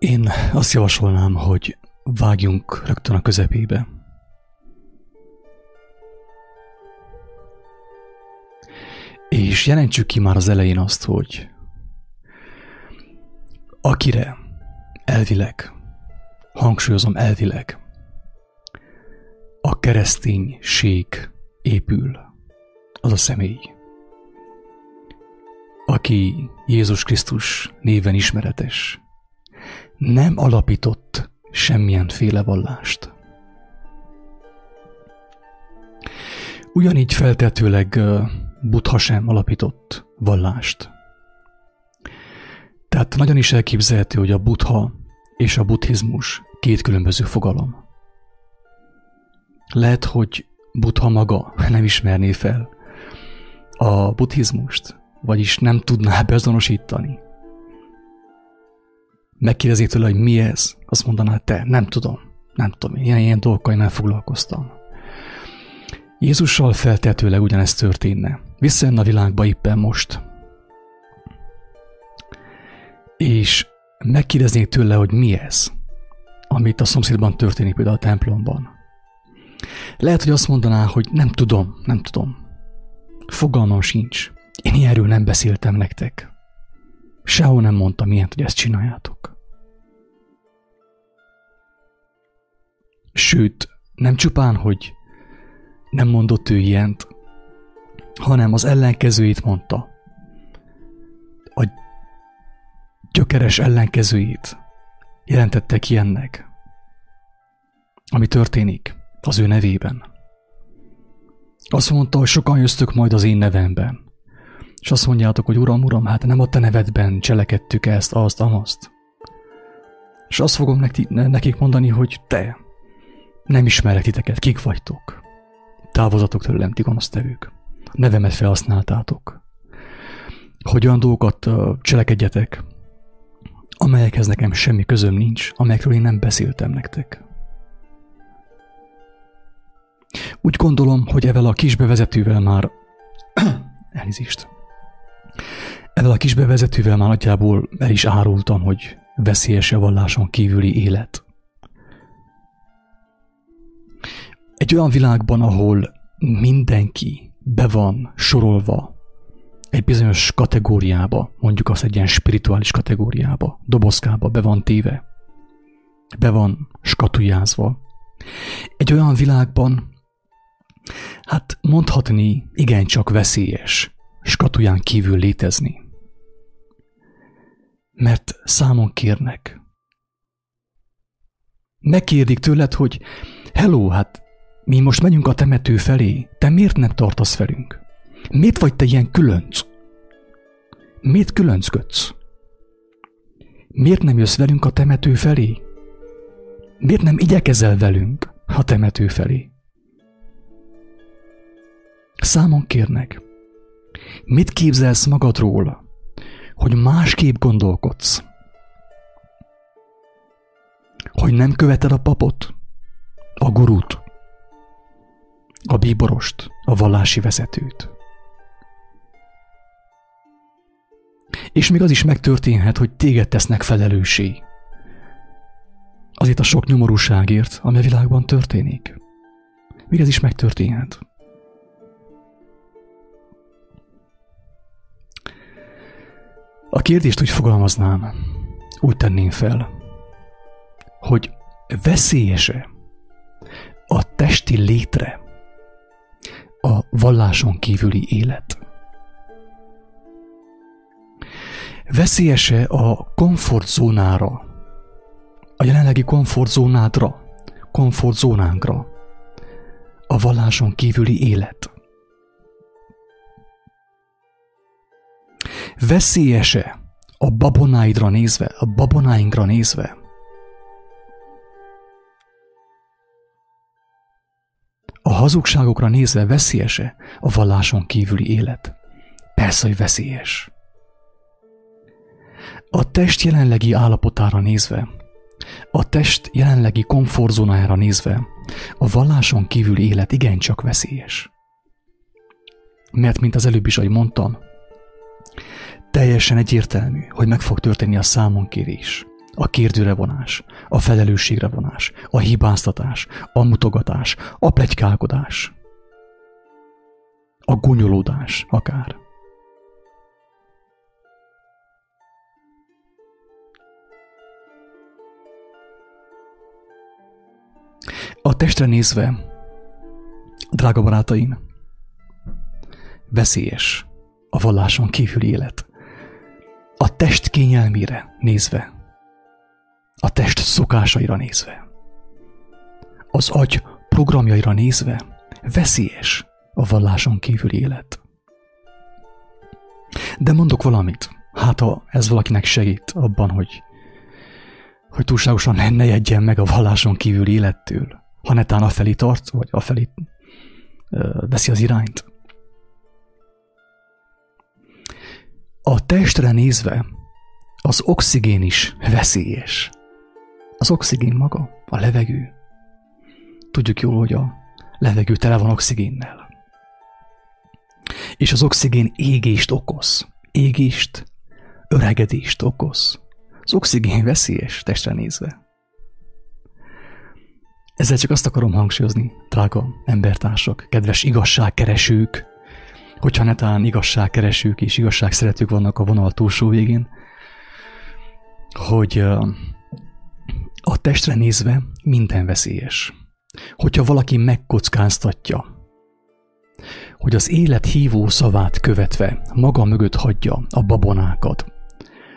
Én azt javasolnám, hogy vágjunk rögtön a közepébe. És jelentsük ki már az elején azt, hogy akire elvileg, hangsúlyozom elvileg, a kereszténység épül, az a személy, aki Jézus Krisztus néven ismeretes, nem alapított semmilyen féle vallást. Ugyanígy feltetőleg Buddha sem alapított vallást. Tehát nagyon is elképzelhető, hogy a buddha és a buddhizmus két különböző fogalom. Lehet, hogy buddha maga nem ismerné fel a buddhizmust, vagyis nem tudná bezonosítani. Megkérdezi tőle, hogy mi ez, azt mondaná, te, nem tudom, nem tudom, ilyen, ilyen dolgokkal nem foglalkoztam. Jézussal feltetőleg ugyanezt történne. Visszajön a világba éppen most. És megkérdeznék tőle, hogy mi ez, amit a szomszédban történik például a templomban. Lehet, hogy azt mondaná, hogy nem tudom, nem tudom. Fogalmam sincs. Én ilyenről nem beszéltem nektek. Sehol nem mondtam ilyet, hogy ezt csináljátok. Sőt, nem csupán, hogy nem mondott ő ilyent, hanem az ellenkezőjét mondta. A gyökeres ellenkezőjét jelentette ki ennek, ami történik az ő nevében. Azt mondta, hogy sokan jöztök majd az én nevemben. És azt mondjátok, hogy Uram, Uram, hát nem a te nevedben cselekedtük ezt, azt, amazt. És azt fogom nekik mondani, hogy te, nem ismerek titeket, kik vagytok. Távozatok tőlem, ti gonosztevők. Nevemet felhasználtátok. Hogy olyan dolgokat cselekedjetek, amelyekhez nekem semmi közöm nincs, amelyekről én nem beszéltem nektek. Úgy gondolom, hogy evel a kis bevezetővel már elnézést. Evel a kis bevezetővel már nagyjából el is árultam, hogy veszélyes-e valláson kívüli élet. Egy olyan világban, ahol mindenki be van sorolva egy bizonyos kategóriába, mondjuk azt egy ilyen spirituális kategóriába, dobozkába be van téve, be van skatujázva. Egy olyan világban, hát mondhatni igencsak veszélyes skatuján kívül létezni. Mert számon kérnek. Megkérdik tőled, hogy hello, hát mi most megyünk a temető felé, te miért nem tartasz velünk? Miért vagy te ilyen különc? Miért különcködsz? Miért nem jössz velünk a temető felé? Miért nem igyekezel velünk a temető felé? Számon kérnek. Mit képzelsz magadról, hogy másképp gondolkodsz? Hogy nem követed a papot, a gurút, a bíborost, a vallási vezetőt. És még az is megtörténhet, hogy téged tesznek felelőssé. Azért a sok nyomorúságért, ami a világban történik. Még ez is megtörténhet. A kérdést úgy fogalmaznám, úgy tenném fel, hogy veszélyese a testi létre a valláson kívüli élet? Veszélyese a komfortzónára, a jelenlegi komfortzónádra, komfortzónánkra, a valláson kívüli élet? Veszélyese a babonáidra nézve, a babonáinkra nézve, A hazugságokra nézve veszélyese a valláson kívüli élet? Persze, hogy veszélyes. A test jelenlegi állapotára nézve, a test jelenlegi komfortzónájára nézve, a valláson kívüli élet igencsak veszélyes. Mert, mint az előbb is, ahogy mondtam, teljesen egyértelmű, hogy meg fog történni a számonkérés. a kérdőre vonás, a felelősségre vonás, a hibáztatás, a mutogatás, a plegykálkodás, a gonyolódás akár. A testre nézve, drága barátaim, veszélyes a valláson kívüli élet. A test kényelmére nézve, a test szokásaira nézve, az agy programjaira nézve veszélyes a valláson kívüli élet. De mondok valamit, hát ha ez valakinek segít abban, hogy, hogy túlságosan ne jegyen meg a valláson kívüli élettől, ha netán afelé tart, vagy afelé ö, veszi az irányt. A testre nézve az oxigén is veszélyes. Az oxigén maga, a levegő. Tudjuk jól, hogy a levegő tele van oxigénnel. És az oxigén égést okoz. Égést, öregedést okoz. Az oxigén veszélyes testre nézve. Ezzel csak azt akarom hangsúlyozni, drága embertársak, kedves igazságkeresők, hogyha netán igazságkeresők és igazságszeretők vannak a vonal túlsó végén, hogy a testre nézve minden veszélyes. Hogyha valaki megkockáztatja, hogy az élet hívó szavát követve maga mögött hagyja a babonákat,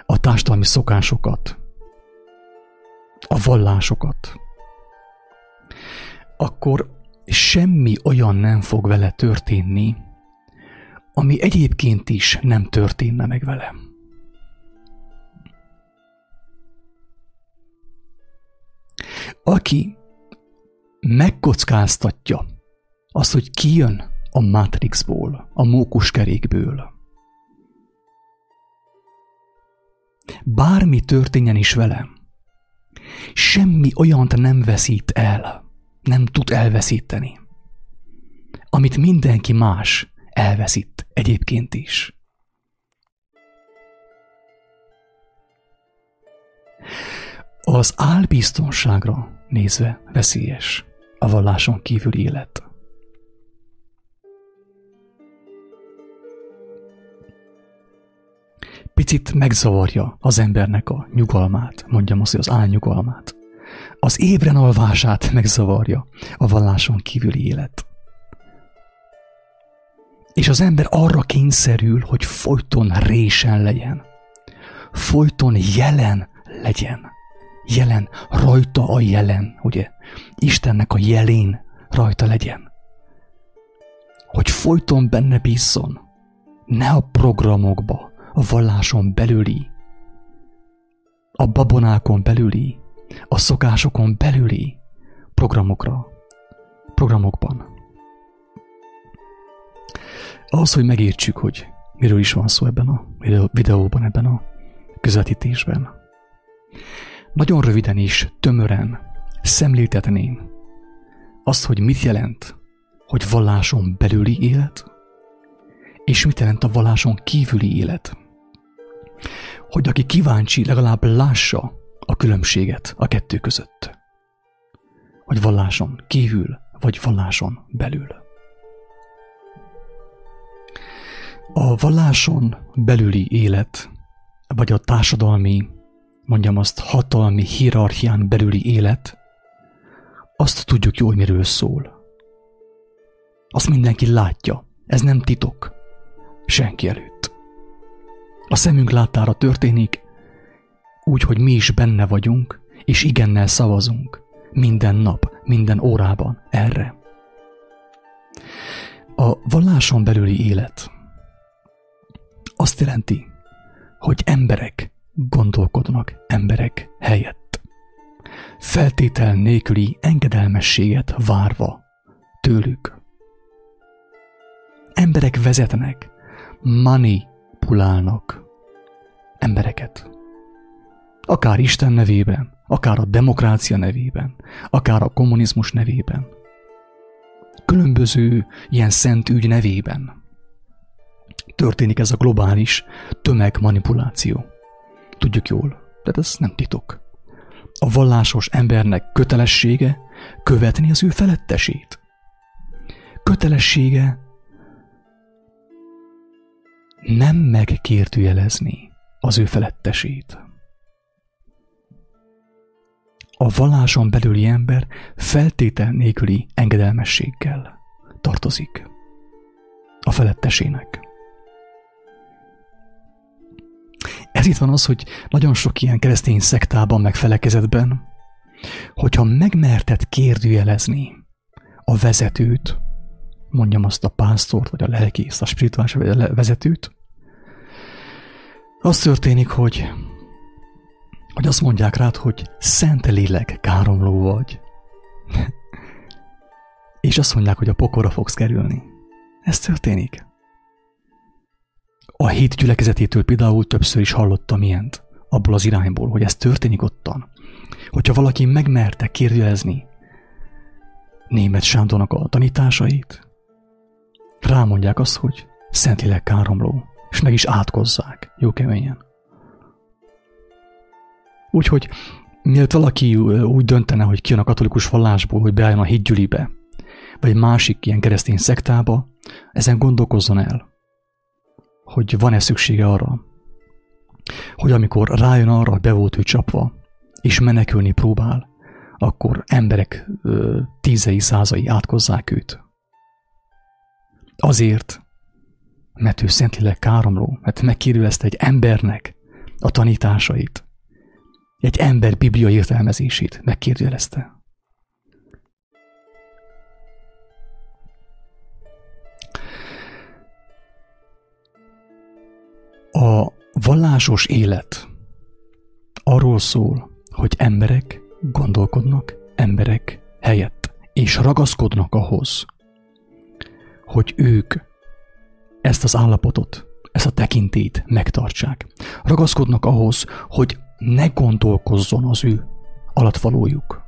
a társadalmi szokásokat, a vallásokat, akkor semmi olyan nem fog vele történni, ami egyébként is nem történne meg vele. Aki megkockáztatja azt, hogy kijön a Matrixból, a mókuskerékből, bármi történjen is vele, semmi olyant nem veszít el, nem tud elveszíteni, amit mindenki más elveszít egyébként is. Az álbiztonságra nézve veszélyes a valláson kívüli élet. Picit megzavarja az embernek a nyugalmát, mondjam azt, hogy az álnyugalmát. Az ébren alvását megzavarja a valláson kívüli élet. És az ember arra kényszerül, hogy folyton résen legyen. Folyton jelen legyen. Jelen, rajta a jelen, ugye? Istennek a jelén rajta legyen. Hogy folyton benne bízzon. Ne a programokba, a valláson belüli, a babonákon belüli, a szokásokon belüli programokra, programokban. Ahhoz, hogy megértsük, hogy miről is van szó ebben a videóban, ebben a közvetítésben. Nagyon röviden is, tömören szemléltetném azt, hogy mit jelent, hogy valláson belüli élet, és mit jelent a valláson kívüli élet. Hogy aki kíváncsi, legalább lássa a különbséget a kettő között. Hogy valláson kívül, vagy valláson belül. A valláson belüli élet, vagy a társadalmi, mondjam azt, hatalmi hierarchián belüli élet, azt tudjuk jól, miről szól. Azt mindenki látja, ez nem titok. Senki előtt. A szemünk láttára történik, úgy, hogy mi is benne vagyunk, és igennel szavazunk minden nap, minden órában erre. A valláson belüli élet azt jelenti, hogy emberek gondolkodnak emberek helyett. Feltétel nélküli engedelmességet várva tőlük. Emberek vezetnek, manipulálnak embereket. Akár Isten nevében, akár a demokrácia nevében, akár a kommunizmus nevében. Különböző ilyen szent ügy nevében történik ez a globális tömegmanipuláció. Tudjuk jól, tehát ez nem titok. a vallásos embernek kötelessége követni az ő felettesét. Kötelessége nem megkérdőjelezni az ő felettesét. A valláson belüli ember feltétel nélküli engedelmességgel tartozik a felettesének. Itt van az, hogy nagyon sok ilyen keresztény szektában, meg felekezetben, hogyha megmerted kérdőjelezni a vezetőt, mondjam azt a pásztort, vagy a lelkészt, a spirituális vezetőt, az történik, hogy, hogy azt mondják rád, hogy szent lélek káromló vagy. És azt mondják, hogy a pokora fogsz kerülni. Ez történik. A hét gyülekezetétől például többször is hallottam ilyent, abból az irányból, hogy ez történik ottan. Hogyha valaki megmerte kérdezni német Sándornak a tanításait, rámondják azt, hogy Szentlélek káromló, és meg is átkozzák, jó keményen. Úgyhogy mielőtt valaki úgy döntene, hogy kijön a katolikus vallásból, hogy beálljon a hídgyülibe, vagy másik ilyen keresztény szektába, ezen gondolkozzon el, hogy van-e szüksége arra, hogy amikor rájön arra, hogy be volt ő csapva, és menekülni próbál, akkor emberek ö, tízei, százai átkozzák őt. Azért, mert ő szentileg káromló, mert megkérdezte egy embernek a tanításait, egy ember biblia értelmezését megkérdőjelezte. Vallásos élet arról szól, hogy emberek gondolkodnak emberek helyett, és ragaszkodnak ahhoz, hogy ők ezt az állapotot, ezt a tekintét megtartsák. Ragaszkodnak ahhoz, hogy ne gondolkozzon az ő alatvalójuk.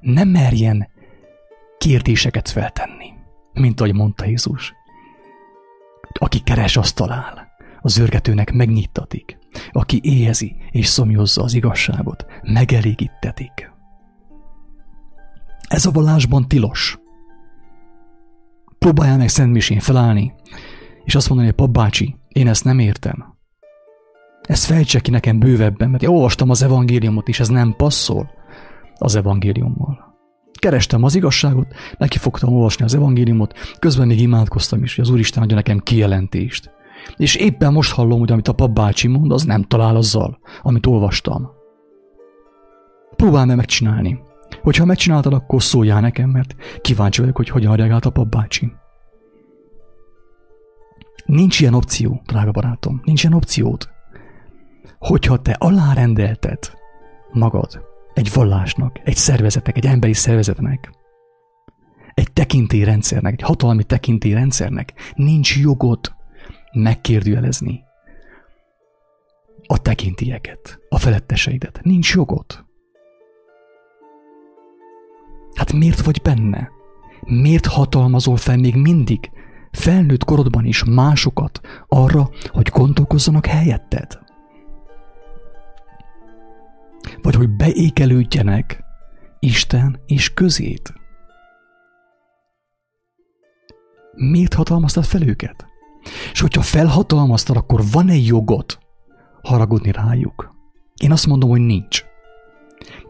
Nem merjen kérdéseket feltenni, mint ahogy mondta Jézus. Aki keres, azt talál. Az őrgetőnek megnyittatik. Aki éhezi és szomjozza az igazságot, megelégítetik. Ez a vallásban tilos. Próbáljál meg Szent Misén felállni, és azt mondani, hogy papbácsi, én ezt nem értem. Ezt fejtse ki nekem bővebben, mert én olvastam az evangéliumot, és ez nem passzol az evangéliummal. Kerestem az igazságot, neki fogtam olvasni az evangéliumot, közben még imádkoztam is, hogy az Úristen adja nekem kijelentést. És éppen most hallom, hogy amit a papbácsi mond, az nem talál azzal, amit olvastam. Próbálj meg megcsinálni. Hogyha megcsináltad, akkor szóljál nekem, mert kíváncsi vagyok, hogy hogyan reagált a papbácsi. Nincs ilyen opció, drága barátom, nincs ilyen opciót. Hogyha te alárendelted magad egy vallásnak, egy szervezetnek, egy emberi szervezetnek, egy tekintélyrendszernek, egy hatalmi tekintélyrendszernek nincs jogod megkérdőjelezni a tekintélyeket, a feletteseidet. Nincs jogod. Hát miért vagy benne? Miért hatalmazol fel még mindig, felnőtt korodban is másokat arra, hogy gondolkozzanak helyetted? Vagy hogy beékelődjenek Isten és közét? Miért hatalmaztad fel őket? És hogyha felhatalmaztad, akkor van-e jogot haragudni rájuk? Én azt mondom, hogy nincs.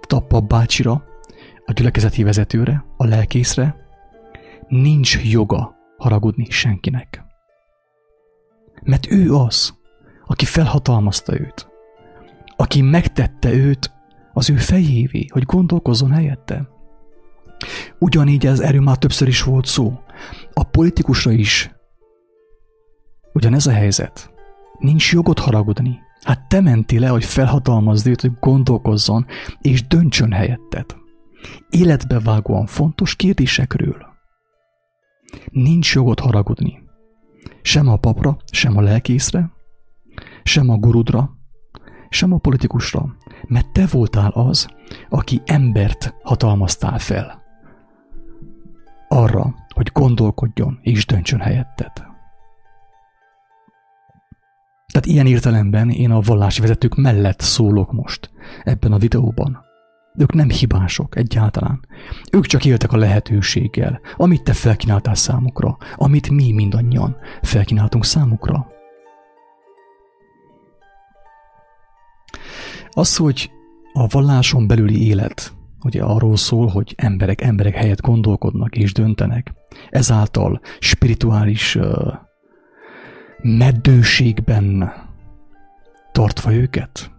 Tehát a bácsira, a gyülekezeti vezetőre, a lelkészre nincs joga haragudni senkinek. Mert ő az, aki felhatalmazta őt, aki megtette őt az ő fejévé, hogy gondolkozzon helyette. Ugyanígy ez erről már többször is volt szó. A politikusra is ugyanez a helyzet. Nincs jogot haragudni. Hát te menti le, hogy felhatalmazd őt, hogy gondolkozzon és döntsön helyetted. Életbevágóan fontos kérdésekről. Nincs jogot haragudni. Sem a papra, sem a lelkészre, sem a gurudra, sem a politikusra, mert te voltál az, aki embert hatalmaztál fel. Arra, hogy gondolkodjon és döntsön helyetted. Tehát ilyen értelemben én a vallási vezetők mellett szólok most ebben a videóban. Ők nem hibások egyáltalán. Ők csak éltek a lehetőséggel, amit te felkínáltál számukra, amit mi mindannyian felkínáltunk számukra. Az, hogy a valláson belüli élet ugye arról szól, hogy emberek emberek helyett gondolkodnak és döntenek, ezáltal spirituális uh, meddőségben tartva őket,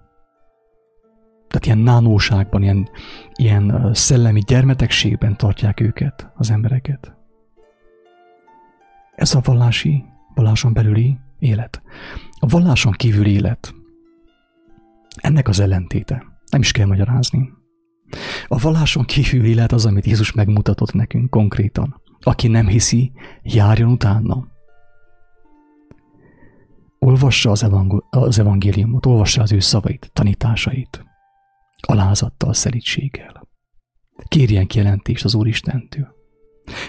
tehát ilyen nánóságban, ilyen, ilyen szellemi gyermetegségben tartják őket, az embereket. Ez a vallási, valláson belüli élet. A valláson kívüli élet. Ennek az ellentéte. Nem is kell magyarázni. A valláson kívüli élet az, amit Jézus megmutatott nekünk konkrétan. Aki nem hiszi, járjon utána. Olvassa az, evangéliumot, az evangéliumot, olvassa az ő szavait, tanításait alázattal, szelítséggel. Kérjen kijelentést az Úristentől.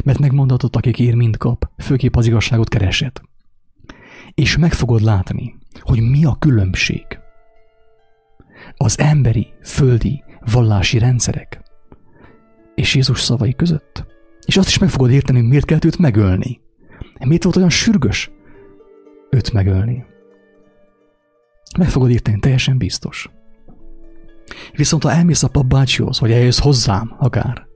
Mert megmondatott, akik ér, mind kap, főképp az igazságot keresed. És meg fogod látni, hogy mi a különbség az emberi, földi, vallási rendszerek és Jézus szavai között. És azt is meg fogod érteni, miért kellett őt megölni. Miért volt olyan sürgös őt megölni. Meg fogod érteni, teljesen biztos. Viszont ha elmész a papbácsihoz, vagy eljössz hozzám akár,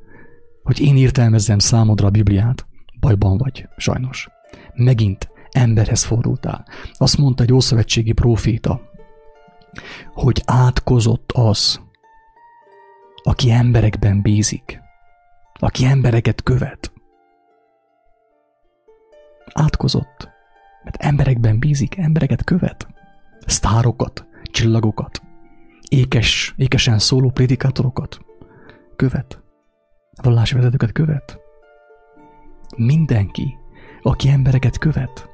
hogy én értelmezzem számodra a Bibliát, bajban vagy, sajnos. Megint emberhez fordultál. Azt mondta egy ószövetségi próféta, hogy átkozott az, aki emberekben bízik, aki embereket követ. Átkozott, mert emberekben bízik, embereket követ. Sztárokat, csillagokat, ékes, ékesen szóló prédikátorokat követ. Vallási vezetőket követ. Mindenki, aki embereket követ,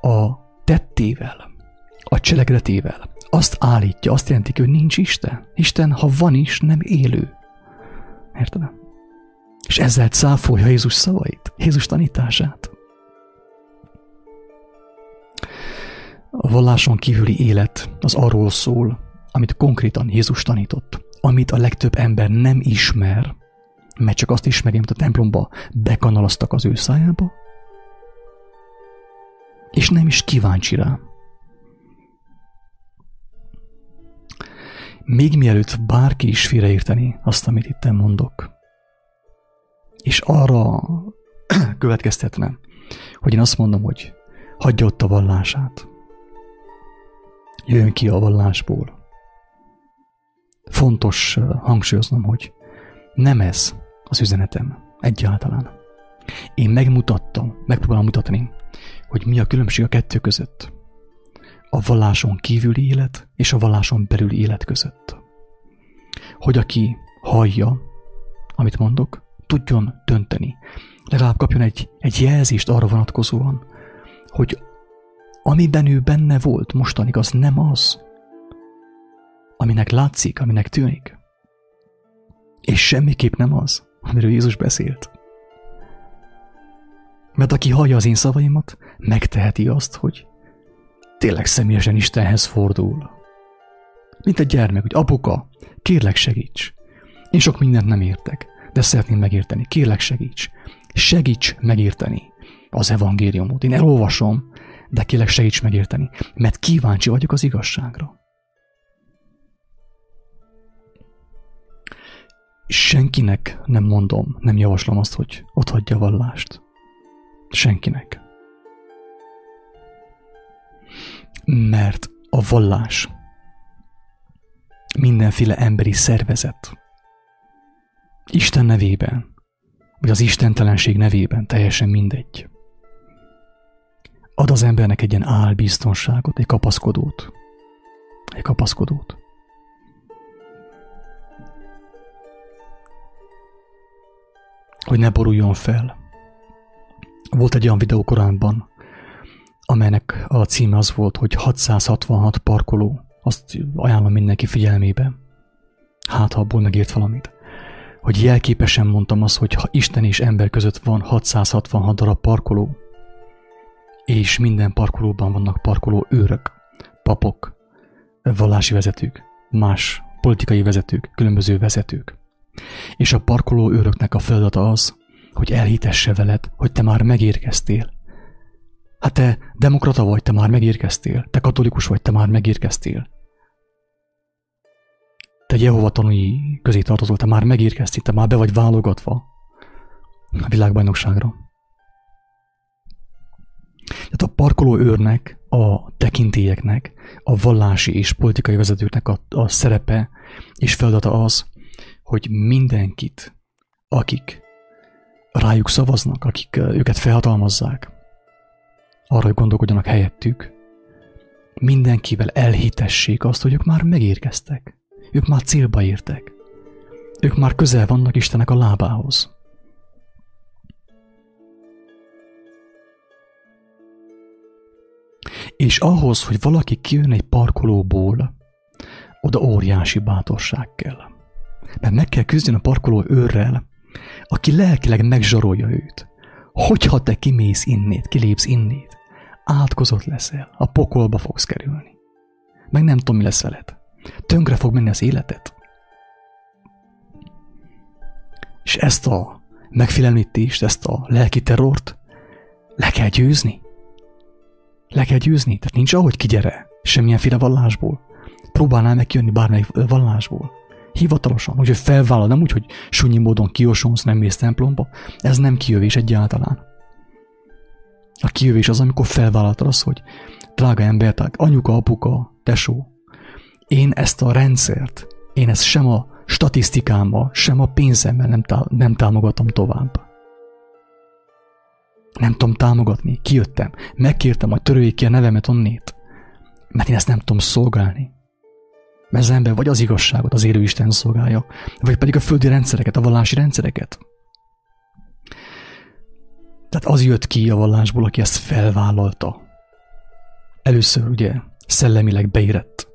a tettével, a cselekedetével azt állítja, azt jelenti, hogy nincs Isten. Isten, ha van is, nem élő. Érted? És ezzel cáfolja Jézus szavait, Jézus tanítását. A valláson kívüli élet az arról szól, amit konkrétan Jézus tanított, amit a legtöbb ember nem ismer, mert csak azt ismeri, amit a templomba bekanalaztak az ő szájába, és nem is kíváncsi rá. Még mielőtt bárki is félreérteni azt, amit itt mondok, és arra következtetne, hogy én azt mondom, hogy hagyja ott a vallását, jön ki a vallásból. Fontos hangsúlyoznom, hogy nem ez az üzenetem egyáltalán. Én megmutattam, megpróbálom mutatni, hogy mi a különbség a kettő között. A valláson kívüli élet és a valláson belüli élet között. Hogy aki hallja, amit mondok, tudjon dönteni. Legalább kapjon egy, egy jelzést arra vonatkozóan, hogy Amiben ő benne volt mostanig, az nem az, aminek látszik, aminek tűnik. És semmiképp nem az, amiről Jézus beszélt. Mert aki hallja az én szavaimat, megteheti azt, hogy tényleg személyesen Istenhez fordul. Mint egy gyermek, hogy apuka, kérlek segíts. Én sok mindent nem értek, de szeretném megérteni. Kérlek segíts. Segíts megérteni az evangéliumot. Én elolvasom, de kérlek segíts megérteni, mert kíváncsi vagyok az igazságra. Senkinek nem mondom, nem javaslom azt, hogy ott hagyja a vallást. Senkinek. Mert a vallás mindenféle emberi szervezet Isten nevében, vagy az istentelenség nevében, teljesen mindegy ad az embernek egy ilyen álbiztonságot, egy kapaszkodót. Egy kapaszkodót. Hogy ne boruljon fel. Volt egy olyan videó korábban, amelynek a címe az volt, hogy 666 parkoló. Azt ajánlom mindenki figyelmébe. Hát, ha abból megért valamit. Hogy jelképesen mondtam azt, hogy ha Isten és ember között van 666 darab parkoló, és minden parkolóban vannak parkoló őrök, papok, vallási vezetők, más politikai vezetők, különböző vezetők. És a parkoló őröknek a feladata az, hogy elhitesse veled, hogy te már megérkeztél. Hát te demokrata vagy, te már megérkeztél. Te katolikus vagy, te már megérkeztél. Te Jehova tanúi közé tartozol, te már megérkeztél, te már be vagy válogatva a világbajnokságra. Tehát a parkoló őrnek, a tekintélyeknek, a vallási és politikai vezetőknek a, a szerepe és feladata az, hogy mindenkit, akik rájuk szavaznak, akik őket felhatalmazzák, arra, hogy gondolkodjanak helyettük, mindenkivel elhitessék azt, hogy ők már megérkeztek. Ők már célba értek. Ők már közel vannak Istenek a lábához. És ahhoz, hogy valaki kijön egy parkolóból, oda óriási bátorság kell. Mert meg kell küzdeni a parkoló őrrel, aki lelkileg megzsarolja őt. Hogyha te kimész innét, kilépsz innét, átkozott leszel, a pokolba fogsz kerülni. Meg nem tudom, mi lesz veled. Tönkre fog menni az életed. És ezt a megfélemlítést, ezt a lelki terrort le kell győzni. Le kell győzni, tehát nincs ahogy kigyere semmilyenféle vallásból. Próbálnál megjönni bármelyik vallásból. Hivatalosan, úgyhogy felvállal, nem úgy, hogy sunyi módon kiosonsz, nem mész templomba. Ez nem kijövés egyáltalán. A kijövés az, amikor felvállaltad azt, hogy drága ember, tehát anyuka, apuka, tesó, én ezt a rendszert, én ezt sem a statisztikámmal, sem a pénzemmel nem, tá- nem támogatom tovább. Nem tudom támogatni, kijöttem, megkértem, hogy törőjék ki a nevemet onnét, mert én ezt nem tudom szolgálni. Mert az ember vagy az igazságot, az élő Isten szolgálja, vagy pedig a földi rendszereket, a vallási rendszereket. Tehát az jött ki a vallásból, aki ezt felvállalta. Először ugye szellemileg beérett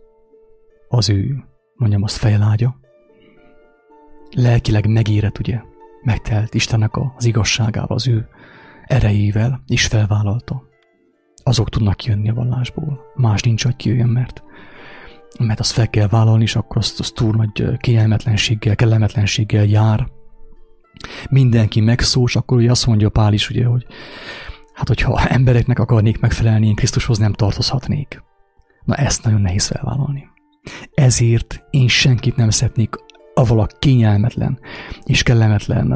az ő, mondjam azt, fejlágya. Lelkileg megérett, ugye, megtelt Istennek az igazságával, az ő erejével, és felvállalta. Azok tudnak jönni a vallásból. Más nincs, hogy kijöjjön, mert mert azt fel kell vállalni, és akkor azt, azt túl nagy kényelmetlenséggel, kellemetlenséggel jár. Mindenki megszó, és akkor ugye azt mondja Pál is, ugye, hogy hát hogyha embereknek akarnék megfelelni, én Krisztushoz nem tartozhatnék. Na ezt nagyon nehéz felvállalni. Ezért én senkit nem szeretnék avval a kényelmetlen és kellemetlen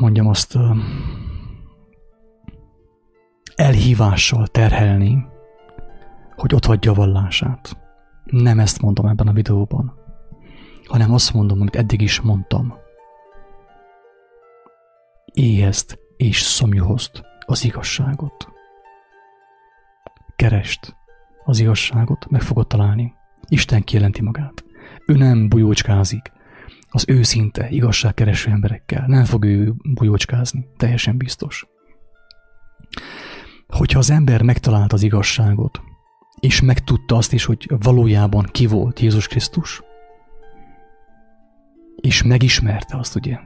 mondjam azt elhívással terhelni, hogy ott hagyja a vallását. Nem ezt mondom ebben a videóban, hanem azt mondom, amit eddig is mondtam. Éhezd és szomjuhozd az igazságot. Kerest az igazságot, meg fogod találni. Isten kijelenti magát. Ő nem bujócskázik az őszinte, igazságkereső emberekkel. Nem fog ő bujócskázni, teljesen biztos. Hogyha az ember megtalált az igazságot, és megtudta azt is, hogy valójában ki volt Jézus Krisztus, és megismerte azt, ugye?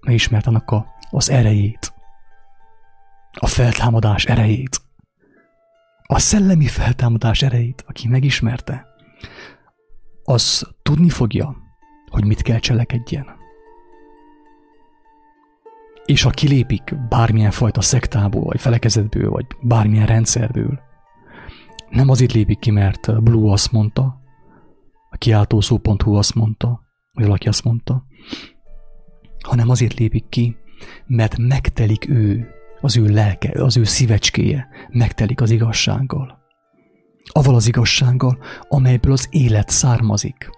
Megismerte annak a, az erejét, a feltámadás erejét, a szellemi feltámadás erejét, aki megismerte, az tudni fogja, hogy mit kell cselekedjen. És ha kilépik bármilyen fajta szektából, vagy felekezetből, vagy bármilyen rendszerből, nem azért lépik ki, mert Blue azt mondta, a kiáltószó.hu azt mondta, vagy valaki azt mondta, hanem azért lépik ki, mert megtelik ő, az ő lelke, az ő szívecskéje, megtelik az igazsággal. Aval az igazsággal, amelyből az élet származik.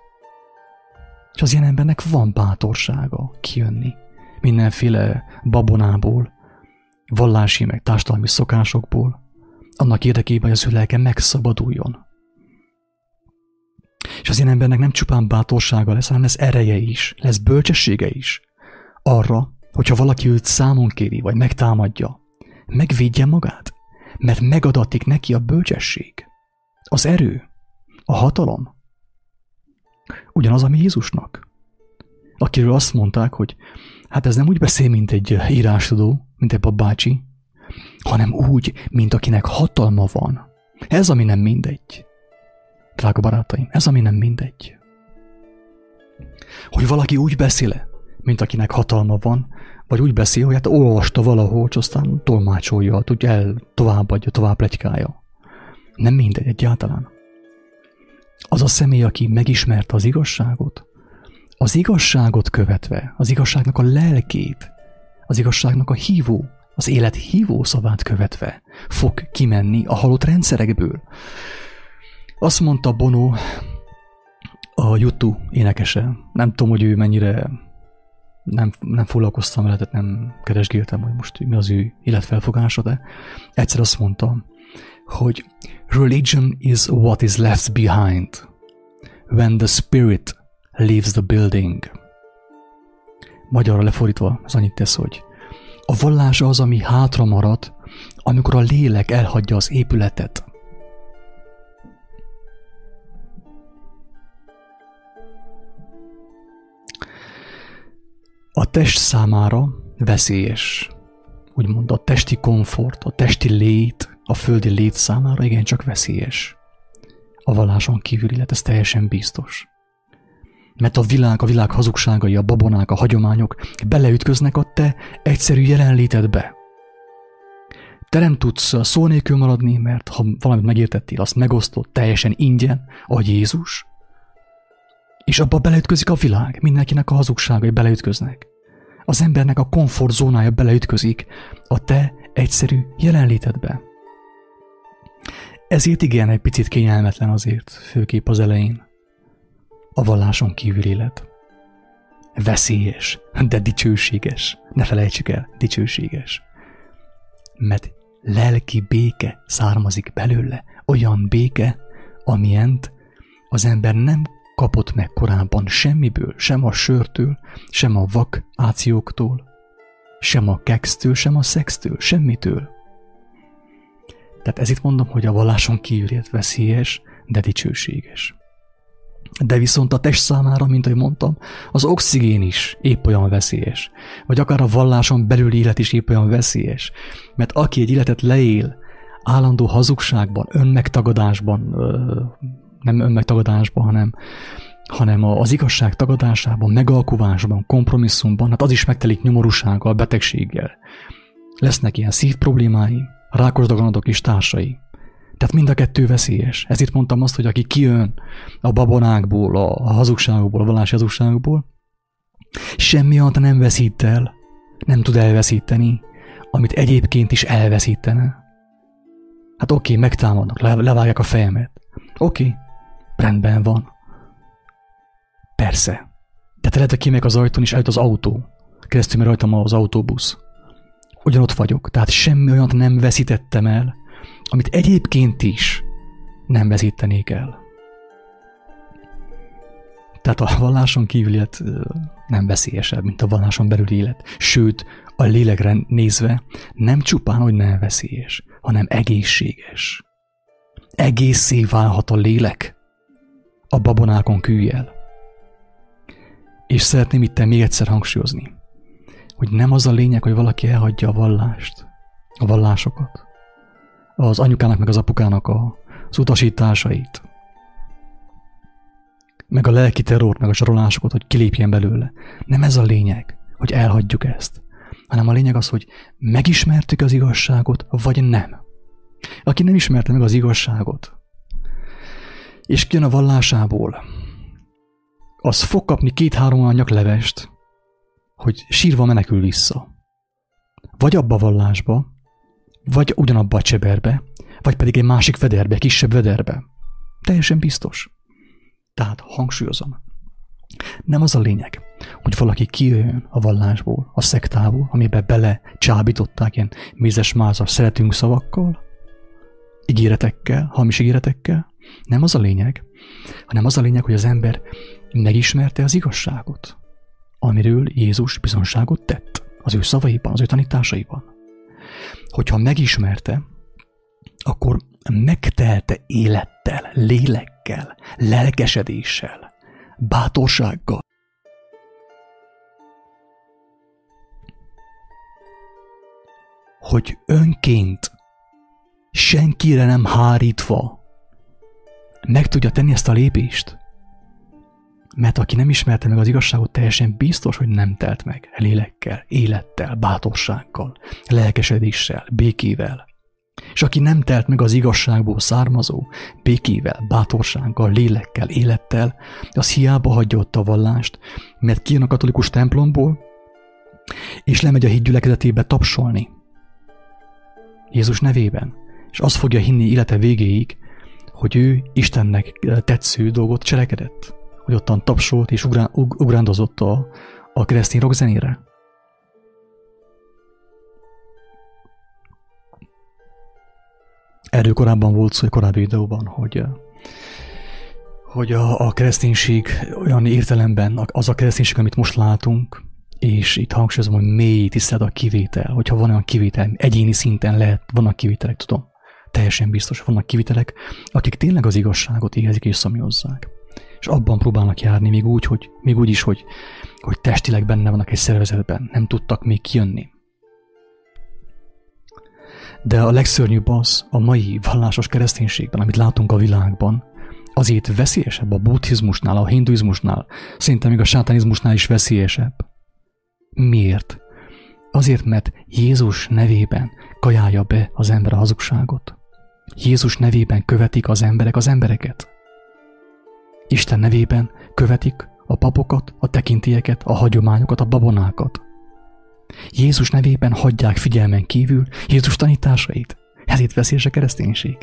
És az ilyen embernek van bátorsága kijönni mindenféle babonából, vallási meg társadalmi szokásokból, annak érdekében, hogy az ő lelke megszabaduljon. És az én embernek nem csupán bátorsága lesz, hanem lesz ereje is, lesz bölcsessége is. Arra, hogyha valaki őt számon kéri, vagy megtámadja, megvédje magát, mert megadatik neki a bölcsesség, az erő, a hatalom. Ugyanaz, ami Jézusnak. Akiről azt mondták, hogy hát ez nem úgy beszél, mint egy írástudó, mint egy babácsi, hanem úgy, mint akinek hatalma van. Ez, ami nem mindegy. drága barátaim, ez ami nem mindegy. Hogy valaki úgy beszél mint akinek hatalma van, vagy úgy beszél, hogy hát olvasta valahol, aztán tolmácsolja, tudja el, továbbadja, tovább legykálja. Nem mindegy egyáltalán. Az a személy, aki megismerte az igazságot, az igazságot követve, az igazságnak a lelkét, az igazságnak a hívó, az élet hívó szavát követve fog kimenni a halott rendszerekből. Azt mondta Bono, a YouTube énekese, nem tudom, hogy ő mennyire nem, nem foglalkoztam vele, tehát nem keresgéltem, hogy most mi az ő életfelfogása, de egyszer azt mondta, hogy religion is what is left behind when the spirit leaves the building. Magyarra lefordítva, ez annyit tesz, hogy a vallás az, ami hátra marad, amikor a lélek elhagyja az épületet. A test számára veszélyes. Úgymond a testi komfort, a testi lét, a földi lét számára igencsak veszélyes. A valláson kívül illet, ez teljesen biztos. Mert a világ, a világ hazugságai, a babonák, a hagyományok beleütköznek a te egyszerű jelenlétedbe. Te nem tudsz szó nélkül maradni, mert ha valamit megértettél, azt megosztott teljesen ingyen, a Jézus, és abba beleütközik a világ, mindenkinek a hazugságai beleütköznek. Az embernek a komfortzónája beleütközik a te egyszerű jelenlétedbe. Ezért igen, egy picit kényelmetlen azért, főképp az elején. A valláson kívül élet. Veszélyes, de dicsőséges. Ne felejtsük el, dicsőséges. Mert lelki béke származik belőle, olyan béke, amilyent az ember nem kapott meg korábban semmiből, sem a sörtől, sem a vak ációktól, sem a kextől, sem a szextől, semmitől. Tehát ez itt mondom, hogy a valláson kívül veszélyes, de dicsőséges. De viszont a test számára, mint ahogy mondtam, az oxigén is épp olyan veszélyes. Vagy akár a valláson belüli élet is épp olyan veszélyes. Mert aki egy életet leél, állandó hazugságban, önmegtagadásban, nem önmegtagadásban, hanem, hanem az igazság tagadásában, megalkuvásban, kompromisszumban, hát az is megtelik nyomorúsággal, betegséggel. Lesznek ilyen szívproblémái, rákos daganodok és társai. Tehát mind a kettő veszélyes. Ezért mondtam azt, hogy aki kijön a babonákból, a hazugságokból, a vallási hazugságokból, semmi alatt nem veszít el, nem tud elveszíteni, amit egyébként is elveszítene. Hát oké, okay, megtámadnak, le, levágják a fejemet. Oké, okay, rendben van. Persze. De te lehet, hogy kimegyek az ajtón, és eljött az autó. Keresztül rajtam az autóbusz. Ugyanott vagyok, tehát semmi olyat nem veszítettem el, amit egyébként is nem veszítenék el. Tehát a valláson kívül élet nem veszélyesebb, mint a valláson belüli élet. Sőt, a lélekre nézve nem csupán, hogy nem veszélyes, hanem egészséges. Egészé válhat a lélek a babonákon kűjjel. És szeretném itt még egyszer hangsúlyozni, hogy nem az a lényeg, hogy valaki elhagyja a vallást, a vallásokat, az anyukának meg az apukának a, az utasításait, meg a lelki terrort, meg a sorolásokat, hogy kilépjen belőle. Nem ez a lényeg, hogy elhagyjuk ezt, hanem a lényeg az, hogy megismertük az igazságot, vagy nem. Aki nem ismerte meg az igazságot, és kijön a vallásából, az fog kapni két-három olyan nyaklevest, hogy sírva menekül vissza. Vagy abba a vallásba, vagy ugyanabba a cseberbe, vagy pedig egy másik vederbe, kisebb vederbe. Teljesen biztos. Tehát hangsúlyozom. Nem az a lényeg, hogy valaki kijön a vallásból, a szektából, amiben bele csábították ilyen mézes-mázas szeretünk szavakkal, ígéretekkel, hamis ígéretekkel. Nem az a lényeg, hanem az a lényeg, hogy az ember megismerte az igazságot, amiről Jézus bizonságot tett az ő szavaiban, az ő tanításaiban. Hogyha megismerte, akkor megtelte élettel, lélekkel, lelkesedéssel, bátorsággal. Hogy önként senkire nem hárítva meg tudja tenni ezt a lépést. Mert aki nem ismerte meg az igazságot, teljesen biztos, hogy nem telt meg lélekkel, élettel, bátorsággal, lelkesedéssel, békével. És aki nem telt meg az igazságból származó, békével, bátorsággal, lélekkel, élettel, az hiába hagyja ott a vallást, mert kijön a katolikus templomból, és lemegy a hídgyülekezetébe tapsolni. Jézus nevében. És azt fogja hinni élete végéig, hogy ő Istennek tetsző dolgot cselekedett. Hogy ottan tapsolt és ugrá, ugrándozott a, a keresztény rockzenére. Erről korábban volt szó egy korábbi videóban, hogy hogy a, a kereszténység olyan értelemben, az a kereszténység, amit most látunk, és itt hangsúlyozom, hogy mély tisztelt a kivétel, hogyha van olyan kivétel, egyéni szinten lehet, vannak kivételek, tudom, teljesen biztos, vannak kivételek, akik tényleg az igazságot éhezik és szomjozzák. És abban próbálnak járni, még úgy, hogy, még úgy is, hogy, hogy testileg benne vannak egy szervezetben, nem tudtak még kijönni. De a legszörnyűbb az a mai vallásos kereszténységben, amit látunk a világban, azért veszélyesebb a buddhizmusnál, a hinduizmusnál, szinte még a sátánizmusnál is veszélyesebb. Miért? Azért, mert Jézus nevében kajálja be az ember a hazugságot. Jézus nevében követik az emberek az embereket. Isten nevében követik a papokat, a tekintélyeket, a hagyományokat, a babonákat. Jézus nevében hagyják figyelmen kívül Jézus tanításait. Ezért veszélyes a kereszténység.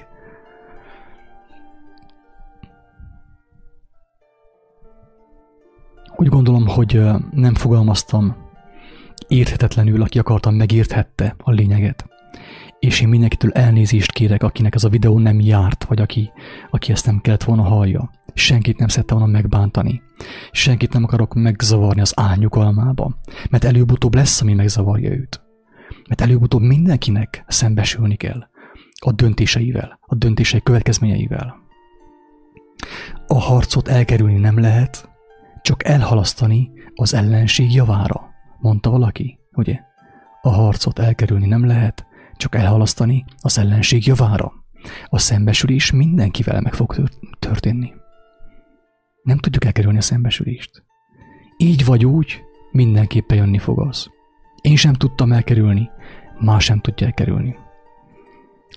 Úgy gondolom, hogy nem fogalmaztam érthetetlenül, aki akartam, megérthette a lényeget. És én mindenkitől elnézést kérek, akinek ez a videó nem járt, vagy aki, aki ezt nem kellett volna hallja. Senkit nem szedte volna megbántani. Senkit nem akarok megzavarni az álnyugalmába, mert előbb-utóbb lesz, ami megzavarja őt. Mert előbb-utóbb mindenkinek szembesülni kell a döntéseivel, a döntései következményeivel. A harcot elkerülni nem lehet, csak elhalasztani az ellenség javára mondta valaki, ugye? A harcot elkerülni nem lehet, csak elhalasztani az ellenség javára. A szembesülés mindenkivel meg fog történni. Nem tudjuk elkerülni a szembesülést. Így vagy úgy, mindenképpen jönni fog az. Én sem tudtam elkerülni, más sem tudja elkerülni.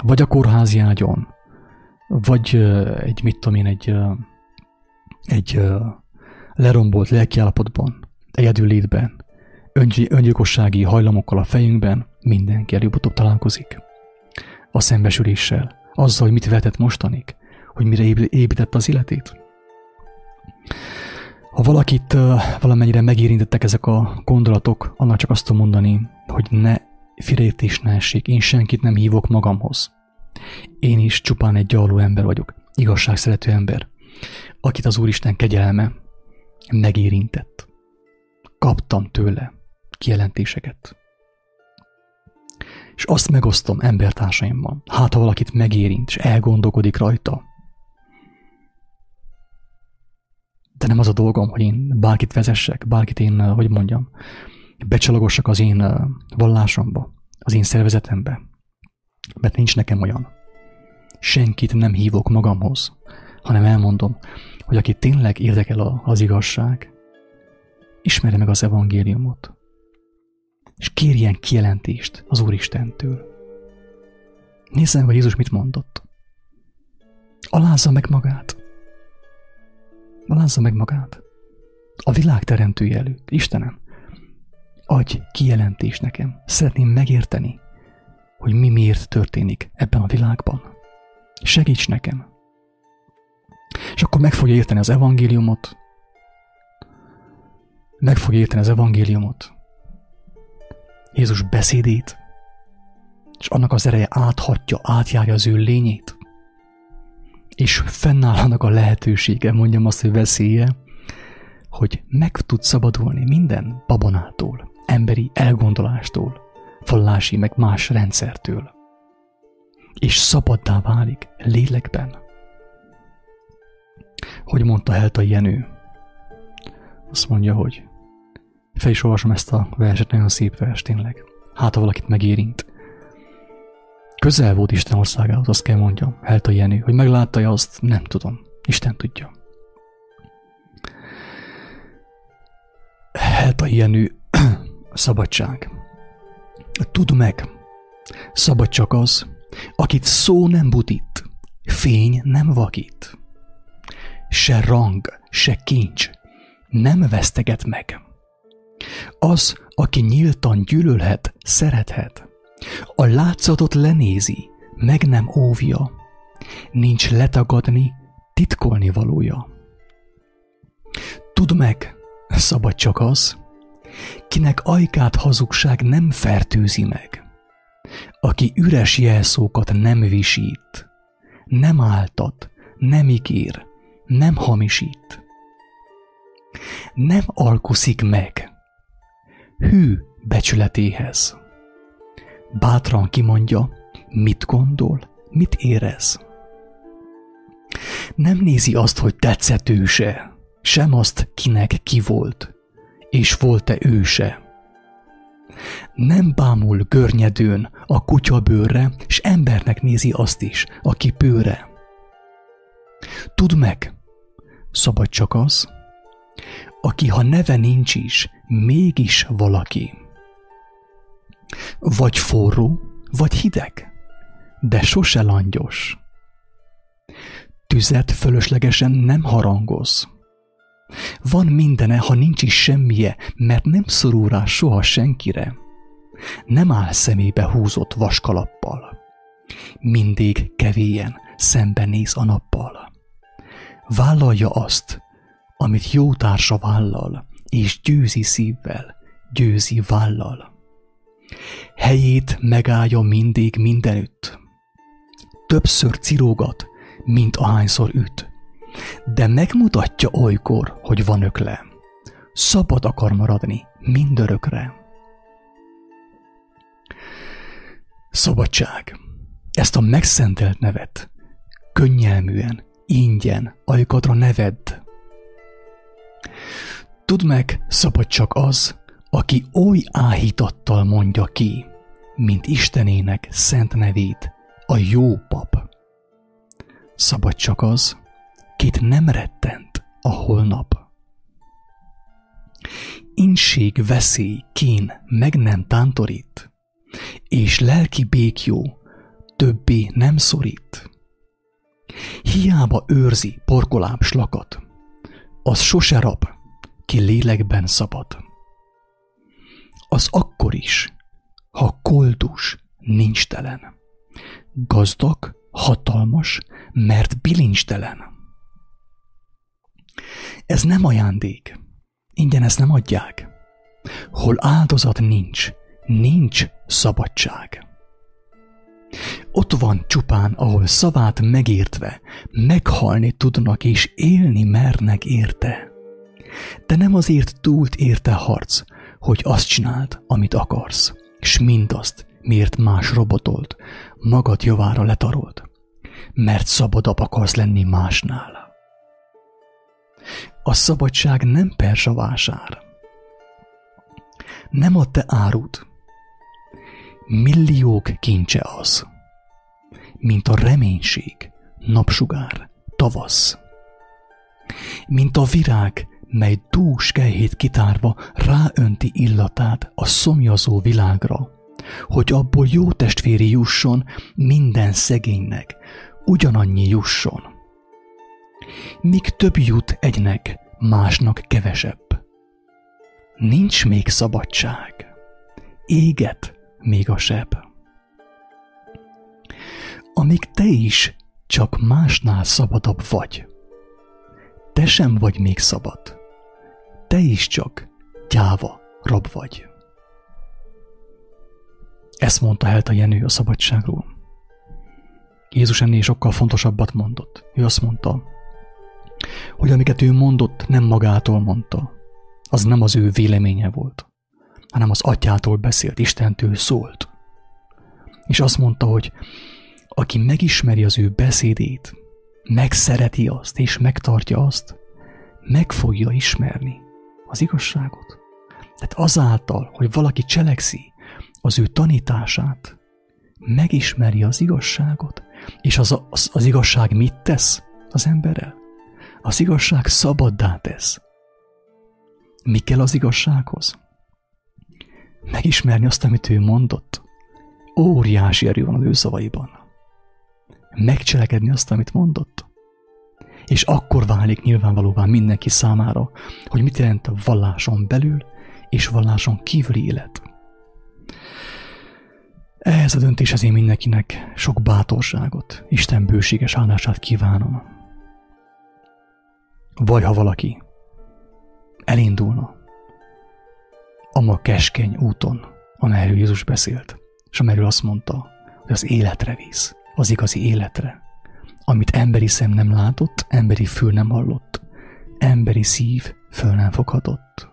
Vagy a kórházi ágyon, vagy egy, mit tudom én, egy, egy lerombolt lelkiállapotban, egyedül létben, öngyilkossági hajlamokkal a fejünkben mindenki előbb-utóbb találkozik. A szembesüléssel, azzal, hogy mit vetett mostanig, hogy mire épített az életét. Ha valakit valamennyire megérintettek ezek a gondolatok, annak csak azt tudom mondani, hogy ne félreértés ne essék, én senkit nem hívok magamhoz. Én is csupán egy gyarló ember vagyok, igazságszerető ember, akit az Úristen kegyelme megérintett. Kaptam tőle kijelentéseket. És azt megosztom embertársaimmal. Hát, ha valakit megérint, és elgondolkodik rajta. De nem az a dolgom, hogy én bárkit vezessek, bárkit én, hogy mondjam, becsalogossak az én vallásomba, az én szervezetembe. Mert nincs nekem olyan. Senkit nem hívok magamhoz, hanem elmondom, hogy aki tényleg érdekel az igazság, ismerje meg az evangéliumot és kérjen kijelentést az Úristentől. Nézzen, hogy Jézus mit mondott. Alázza meg magát. Alázza meg magát. A világ teremtője előtt. Istenem, adj kijelentést nekem. Szeretném megérteni, hogy mi miért történik ebben a világban. Segíts nekem. És akkor meg fogja érteni az evangéliumot, meg fogja érteni az evangéliumot, Jézus beszédét, és annak az ereje áthatja, átjárja az ő lényét. És fennáll annak a lehetősége, mondjam azt, hogy veszélye, hogy meg tud szabadulni minden babonától, emberi elgondolástól, vallási meg más rendszertől. És szabaddá válik lélekben. Hogy mondta Helta Jenő? Azt mondja, hogy fel is olvasom ezt a verset, nagyon szép vers tényleg. Hát, ha valakit megérint. Közel volt Isten országához, azt kell mondjam, Helta Jenő. Hogy meglátta azt, nem tudom. Isten tudja. Hát a Jenő, szabadság. Tudd meg, szabad csak az, akit szó nem budít, fény nem vakít. Se rang, se kincs nem veszteget meg. Az, aki nyíltan gyűlölhet, szerethet. A látszatot lenézi, meg nem óvja. Nincs letagadni, titkolni valója. Tudd meg, szabad csak az, kinek ajkát hazugság nem fertőzi meg, aki üres jelszókat nem visít, nem áltat, nem ígér, nem hamisít. Nem alkuszik meg, hű becsületéhez. Bátran kimondja, mit gondol, mit érez. Nem nézi azt, hogy tetszett sem azt, kinek ki volt, és volt-e őse. Nem bámul görnyedőn a kutya bőrre, s embernek nézi azt is, aki pőre. Tudd meg, szabad csak az, aki ha neve nincs is, mégis valaki. Vagy forró, vagy hideg, de sose langyos. Tüzet fölöslegesen nem harangoz. Van mindene, ha nincs is semmije, mert nem szorul rá soha senkire. Nem áll szemébe húzott vaskalappal. Mindig kevélyen szembenéz a nappal. Vállalja azt, amit jó társa vállal, és győzi szívvel, győzi vállal. Helyét megállja mindig mindenütt. Többször cirógat, mint ahányszor üt. De megmutatja olykor, hogy van ökle. Szabad akar maradni mindörökre. Szabadság. Ezt a megszentelt nevet könnyelműen, ingyen, ajkadra nevedd. Tudd meg, szabad csak az, aki oly áhítattal mondja ki, mint Istenének szent nevét, a jó pap. Szabad csak az, kit nem rettent a holnap. Inség, veszély, kín meg nem tántorít, és lelki békjó többé nem szorít. Hiába őrzi porkoláb slakat, az sose rab, ki lélekben szabad. Az akkor is, ha koldus, nincs telen. Gazdag, hatalmas, mert bilincstelen. Ez nem ajándék. Ingyen ezt nem adják. Hol áldozat nincs, nincs szabadság. Ott van csupán, ahol szavát megértve, meghalni tudnak és élni mernek érte. De nem azért túlt érte harc, hogy azt csináld, amit akarsz, és mindazt, miért más robotolt, magad javára letarolt, mert szabadabb akarsz lenni másnál. A szabadság nem persa vásár. Nem a te árud. Milliók kincse az, mint a reménység, napsugár, tavasz. Mint a virág, mely dús kejhét kitárva ráönti illatát a szomjazó világra, hogy abból jó testvéri jusson minden szegénynek, ugyanannyi jusson. Míg több jut egynek, másnak kevesebb. Nincs még szabadság, éget még a seb. Amíg te is csak másnál szabadabb vagy, te sem vagy még szabad te is csak gyáva rab vagy. Ezt mondta Helta Jenő a szabadságról. Jézus ennél sokkal fontosabbat mondott. Ő azt mondta, hogy amiket ő mondott, nem magától mondta. Az nem az ő véleménye volt, hanem az atyától beszélt, Istentől szólt. És azt mondta, hogy aki megismeri az ő beszédét, megszereti azt és megtartja azt, meg fogja ismerni az igazságot. Tehát azáltal, hogy valaki cselekszi az ő tanítását, megismeri az igazságot, és az, az, az igazság mit tesz az emberrel? Az igazság szabaddá tesz. Mi kell az igazsághoz? Megismerni azt, amit ő mondott. Óriási erő van az ő szavaiban. Megcselekedni azt, amit mondott. És akkor válik nyilvánvalóvá mindenki számára, hogy mit jelent a valláson belül és valláson kívüli élet. Ehhez a döntéshez én mindenkinek sok bátorságot, Isten bőséges állását kívánom. Vagy ha valaki elindulna a keskeny úton, amelyről Jézus beszélt, és amelyről azt mondta, hogy az életre visz, az igazi életre, amit emberi szem nem látott, emberi fül nem hallott, emberi szív föl nem foghatott.